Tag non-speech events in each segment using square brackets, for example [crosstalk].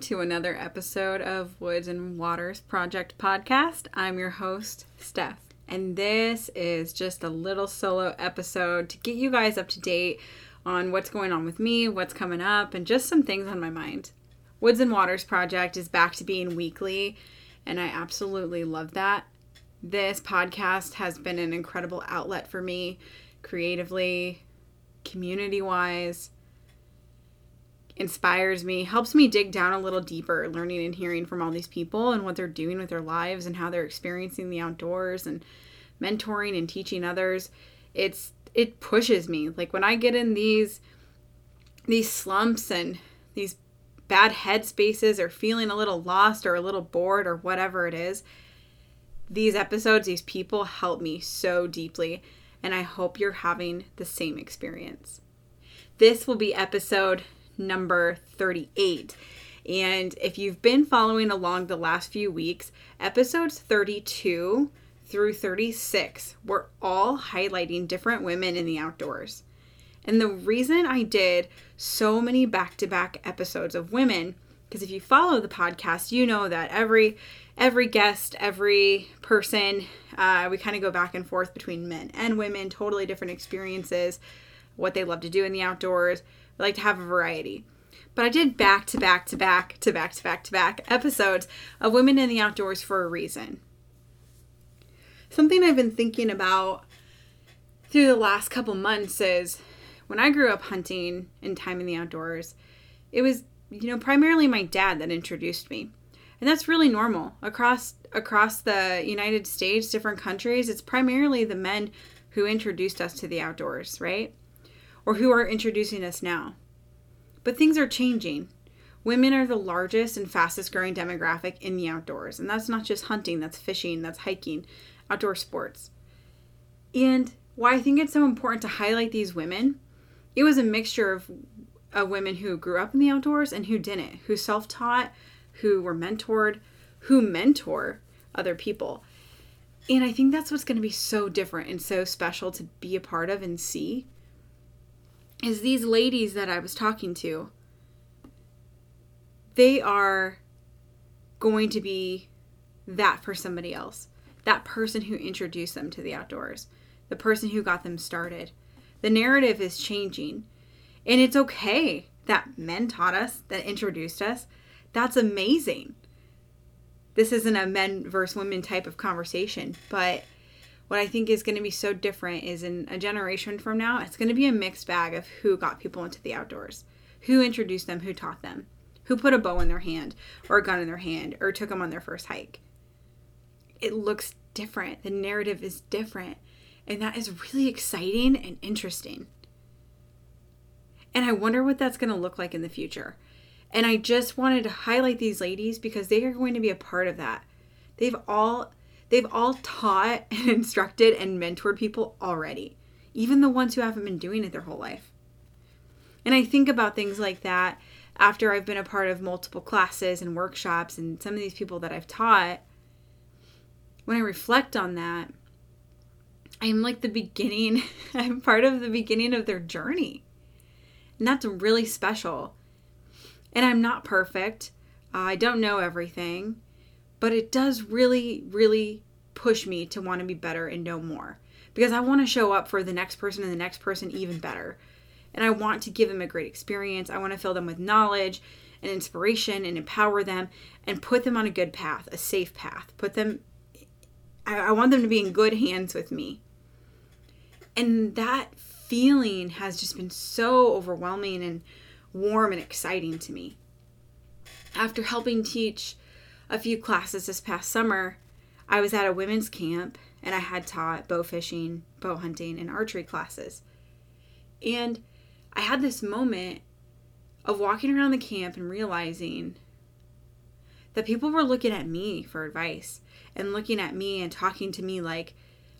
To another episode of Woods and Waters Project Podcast. I'm your host, Steph, and this is just a little solo episode to get you guys up to date on what's going on with me, what's coming up, and just some things on my mind. Woods and Waters Project is back to being weekly, and I absolutely love that. This podcast has been an incredible outlet for me creatively, community wise inspires me, helps me dig down a little deeper, learning and hearing from all these people and what they're doing with their lives and how they're experiencing the outdoors and mentoring and teaching others. It's it pushes me. Like when I get in these these slumps and these bad head spaces or feeling a little lost or a little bored or whatever it is, these episodes, these people help me so deeply and I hope you're having the same experience. This will be episode number 38. And if you've been following along the last few weeks, episodes 32 through 36 were all highlighting different women in the outdoors. And the reason I did so many back to back episodes of women, because if you follow the podcast, you know that every every guest, every person, uh, we kind of go back and forth between men and women, totally different experiences, what they love to do in the outdoors, I like to have a variety. But I did back to back to back to back to back to back episodes of Women in the Outdoors for a reason. Something I've been thinking about through the last couple months is when I grew up hunting and time in the outdoors, it was, you know, primarily my dad that introduced me. And that's really normal. Across across the United States, different countries, it's primarily the men who introduced us to the outdoors, right? Or who are introducing us now. But things are changing. Women are the largest and fastest growing demographic in the outdoors. And that's not just hunting, that's fishing, that's hiking, outdoor sports. And why I think it's so important to highlight these women, it was a mixture of, of women who grew up in the outdoors and who didn't, who self taught, who were mentored, who mentor other people. And I think that's what's going to be so different and so special to be a part of and see is these ladies that I was talking to, they are going to be that for somebody else. That person who introduced them to the outdoors, the person who got them started. The narrative is changing. And it's okay that men taught us, that introduced us. That's amazing. This isn't a men versus women type of conversation, but what I think is going to be so different is in a generation from now, it's going to be a mixed bag of who got people into the outdoors, who introduced them, who taught them, who put a bow in their hand or a gun in their hand or took them on their first hike. It looks different. The narrative is different. And that is really exciting and interesting. And I wonder what that's going to look like in the future. And I just wanted to highlight these ladies because they are going to be a part of that. They've all they've all taught [laughs] and instructed and mentored people already, even the ones who haven't been doing it their whole life. And I think about things like that after I've been a part of multiple classes and workshops and some of these people that I've taught. When I reflect on that, I'm like the beginning, [laughs] I'm part of the beginning of their journey. And that's really special. And I'm not perfect. I don't know everything but it does really, really push me to want to be better and know more because I want to show up for the next person and the next person even better. And I want to give them a great experience. I want to fill them with knowledge and inspiration and empower them and put them on a good path, a safe path. Put them, I, I want them to be in good hands with me. And that feeling has just been so overwhelming and warm and exciting to me. After helping teach a few classes this past summer, I was at a women's camp and I had taught bow fishing, bow hunting, and archery classes. And I had this moment of walking around the camp and realizing that people were looking at me for advice and looking at me and talking to me like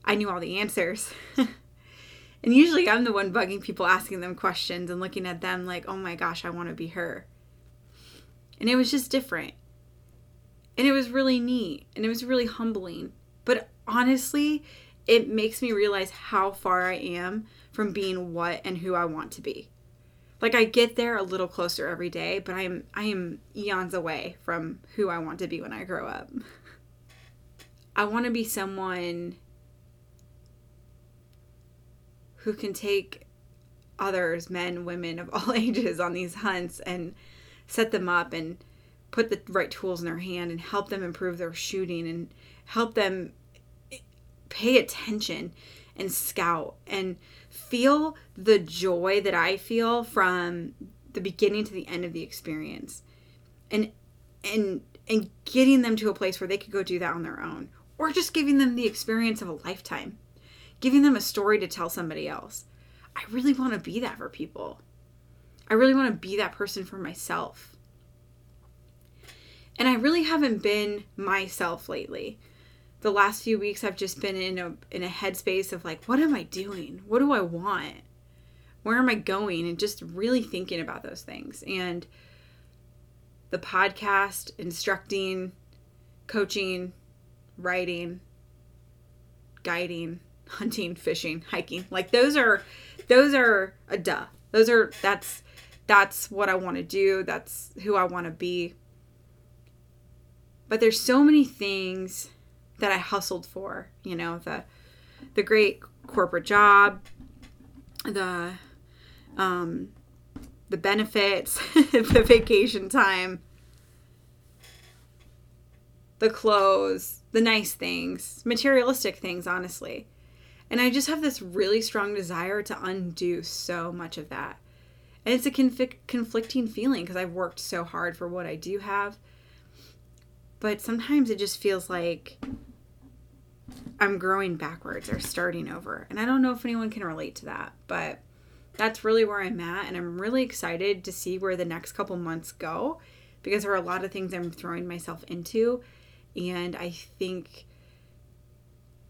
I knew all the answers. [laughs] and usually I'm the one bugging people, asking them questions and looking at them like, oh my gosh, I want to be her. And it was just different. And it was really neat and it was really humbling. But honestly, it makes me realize how far I am from being what and who I want to be. Like I get there a little closer every day, but I am I am eons away from who I want to be when I grow up. I want to be someone who can take others, men, women of all [laughs] ages on these hunts and set them up and put the right tools in their hand and help them improve their shooting and help them pay attention and scout and feel the joy that I feel from the beginning to the end of the experience. And and and getting them to a place where they could go do that on their own or just giving them the experience of a lifetime. Giving them a story to tell somebody else. I really want to be that for people. I really want to be that person for myself. And I really haven't been myself lately. The last few weeks I've just been in a in a headspace of like what am I doing? What do I want? Where am I going? And just really thinking about those things. And the podcast, instructing, coaching, writing, guiding, [laughs] hunting, fishing, hiking. Like those are those are a duh. Those are that's that's what I want to do. That's who I want to be. But there's so many things that I hustled for, you know, the the great corporate job, the um the benefits, [laughs] the vacation time, the clothes, the nice things, materialistic things, honestly. And I just have this really strong desire to undo so much of that. And it's a conf- conflicting feeling because I've worked so hard for what I do have but sometimes it just feels like I'm growing backwards or starting over. And I don't know if anyone can relate to that, but that's really where I'm at. And I'm really excited to see where the next couple months go because there are a lot of things I'm throwing myself into. And I think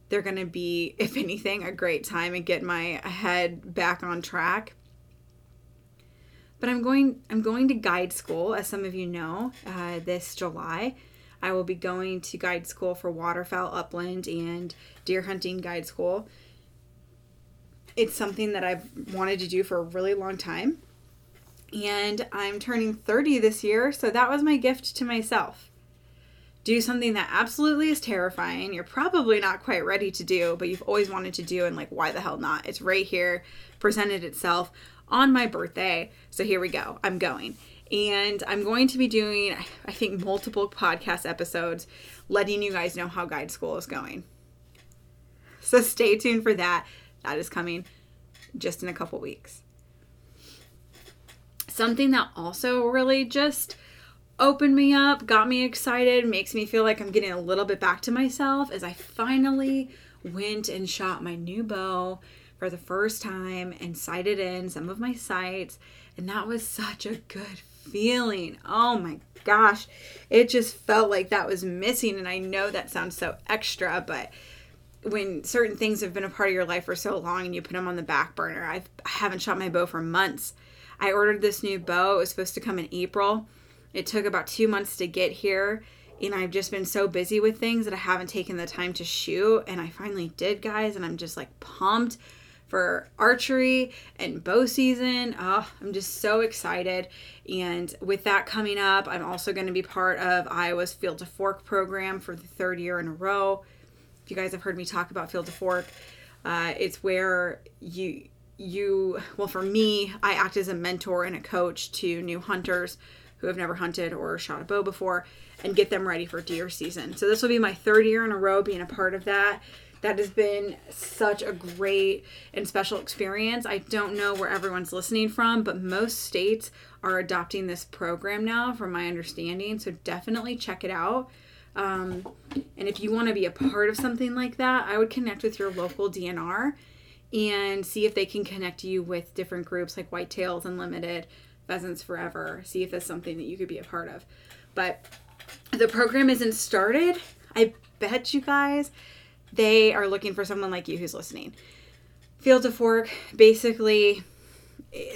they're going to be, [laughs] if anything, a great time and get my head back on track. But I'm going, I'm going to guide school, as some of you know, uh, this July. I will be going to guide school for waterfowl upland and deer hunting guide school. It's something that I've wanted to do for a really long time. And I'm turning 30 this year, so that was my gift to myself. Do something that absolutely is terrifying. You're probably not quite ready to do, but you've always wanted to do, and like, why the hell not? It's right here, presented itself on my birthday. So here we go. I'm going. And I'm going to be doing, I think, multiple podcast episodes letting you guys know how guide school is going. So stay tuned for that. That is coming just in a couple weeks. Something that also really just opened me up, got me excited, makes me feel like I'm getting a little bit back to myself is I finally went and shot my new bow for the first time and sighted in some of my sights. And that was such a good feeling. Oh my gosh. It just felt like that was missing. And I know that sounds so extra, but when certain things have been a part of your life for so long and you put them on the back burner, I've, I haven't shot my bow for months. I ordered this new bow. It was supposed to come in April. It took about two months to get here. And I've just been so busy with things that I haven't taken the time to shoot. And I finally did, guys. And I'm just like pumped for archery and bow season. Oh, I'm just so excited. And with that coming up, I'm also going to be part of Iowa's Field to Fork program for the third year in a row. If you guys have heard me talk about Field to Fork, uh, it's where you you well for me i act as a mentor and a coach to new hunters who have never hunted or shot a bow before and get them ready for deer season so this will be my third year in a row being a part of that that has been such a great and special experience. I don't know where everyone's listening from, but most states are adopting this program now, from my understanding. So definitely check it out. Um, and if you want to be a part of something like that, I would connect with your local DNR and see if they can connect you with different groups like Whitetails Unlimited, Pheasants Forever. See if that's something that you could be a part of. But the program isn't started. I bet you guys they are looking for someone like you who's listening. Field to Fork, basically,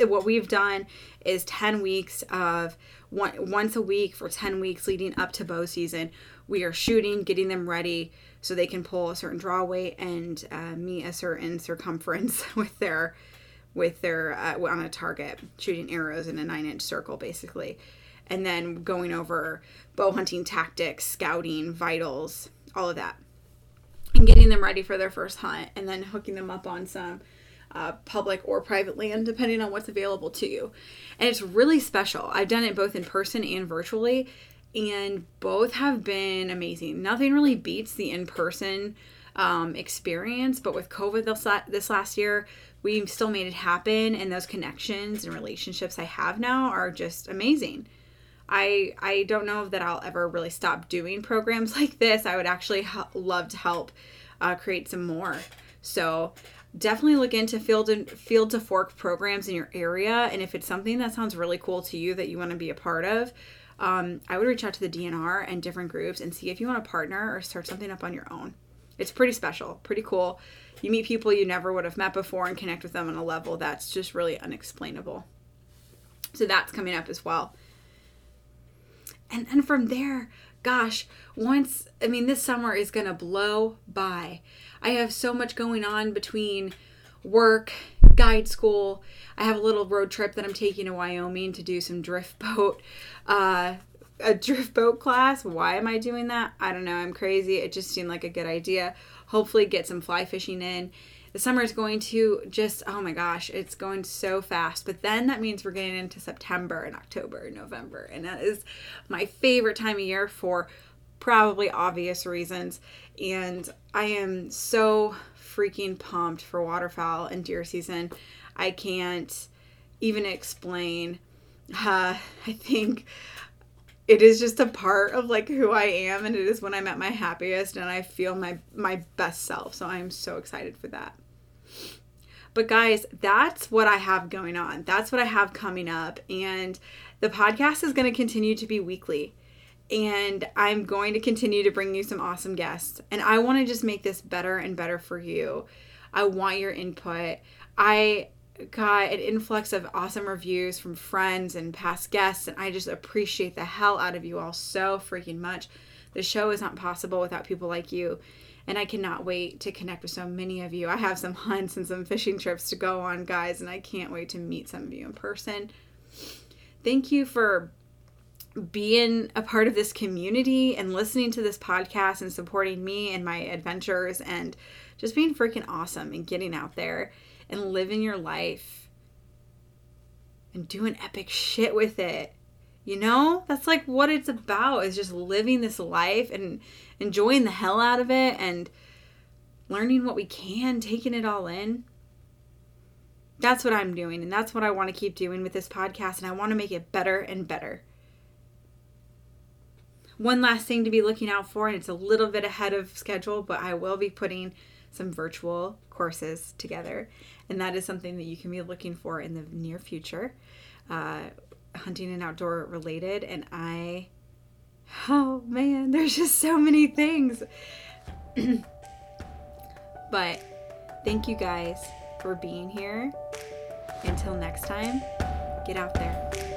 what we've done is 10 weeks of one, once a week for 10 weeks leading up to bow season. We are shooting, getting them ready so they can pull a certain draw weight and uh, meet a certain circumference [laughs] with their with their uh, on a target, shooting arrows in a nine inch circle basically, and then going over bow hunting tactics, scouting, vitals, all of that and getting them ready for their first hunt and then hooking them up on some uh, public or private land depending on what's available to you. And it's really special. I've done it both in person and virtually and both have been amazing. Nothing really beats the in-person um, experience but with covid this, this last year we still made it happen and those connections and relationships i have now are just amazing I I don't know that I'll ever really stop doing programs [laughs] like this. I would actually love to help uh, create some more. So definitely look into field and field to fork programs in your area, and if it's something that sounds really cool to you that you want to be a part of. Um, I would reach out to the DNR and different groups and see if you want to partner or start something up on your own. It's pretty special, pretty cool. You meet people you never would have met before and connect with them on a level that's just really unexplainable. So that's coming up as well and then from there gosh once i mean this summer is gonna blow by. I have so much going on between work guide school. I have a little road trip that i'm taking to wyoming to do some drift boat uh, a drift boat class. Why am i doing that? I don't know. I'm crazy. It just seemed like a good idea. Hopefully get some fly fishing in the summer is going to just oh my gosh it's going so fast. But then that means we're getting into september and october and november. And that is my favorite time of year for probably obvious reasons. And i am so freaking pumped for waterfowl and deer season. I can't even explain. Uh, i think it is just a part of like who I am and it is when I'm at my happiest and I feel my my best self. So I'm so excited for that. But guys, that's what I have going on. That's what I have coming up and the podcast is going to continue to be weekly. And I'm going to continue to bring you some awesome guests. And I want to just make this better and better for you. I want your input. I got an influx of awesome reviews from friends and past guests, and I just appreciate the hell out of you all so freaking much. The show is not possible without people like you, and I cannot wait to connect with so many of you. I have some [laughs] hunts and some fishing trips to go on, guys, and I can't wait to meet some of you in person. Thank you for being a part of this community and listening to this podcast and supporting me and my adventures and just being freaking awesome and getting out there and living your life and doing epic shit with it. You know, that's like what it's about is just living this life and enjoying the hell out of it and learning what we can, taking it all in. That's what I'm doing, and that's what I want to keep doing with this podcast, and I want to make it better and better. One last thing to be looking out for, and it's a little bit ahead of schedule, but I will be putting some virtual courses together, and that is something that you can be looking for in the near future. Uh, hunting and outdoor related, and I, oh man, [laughs] there's just so many things. [clears throat] but thank you guys for being here. Until next time, get out there.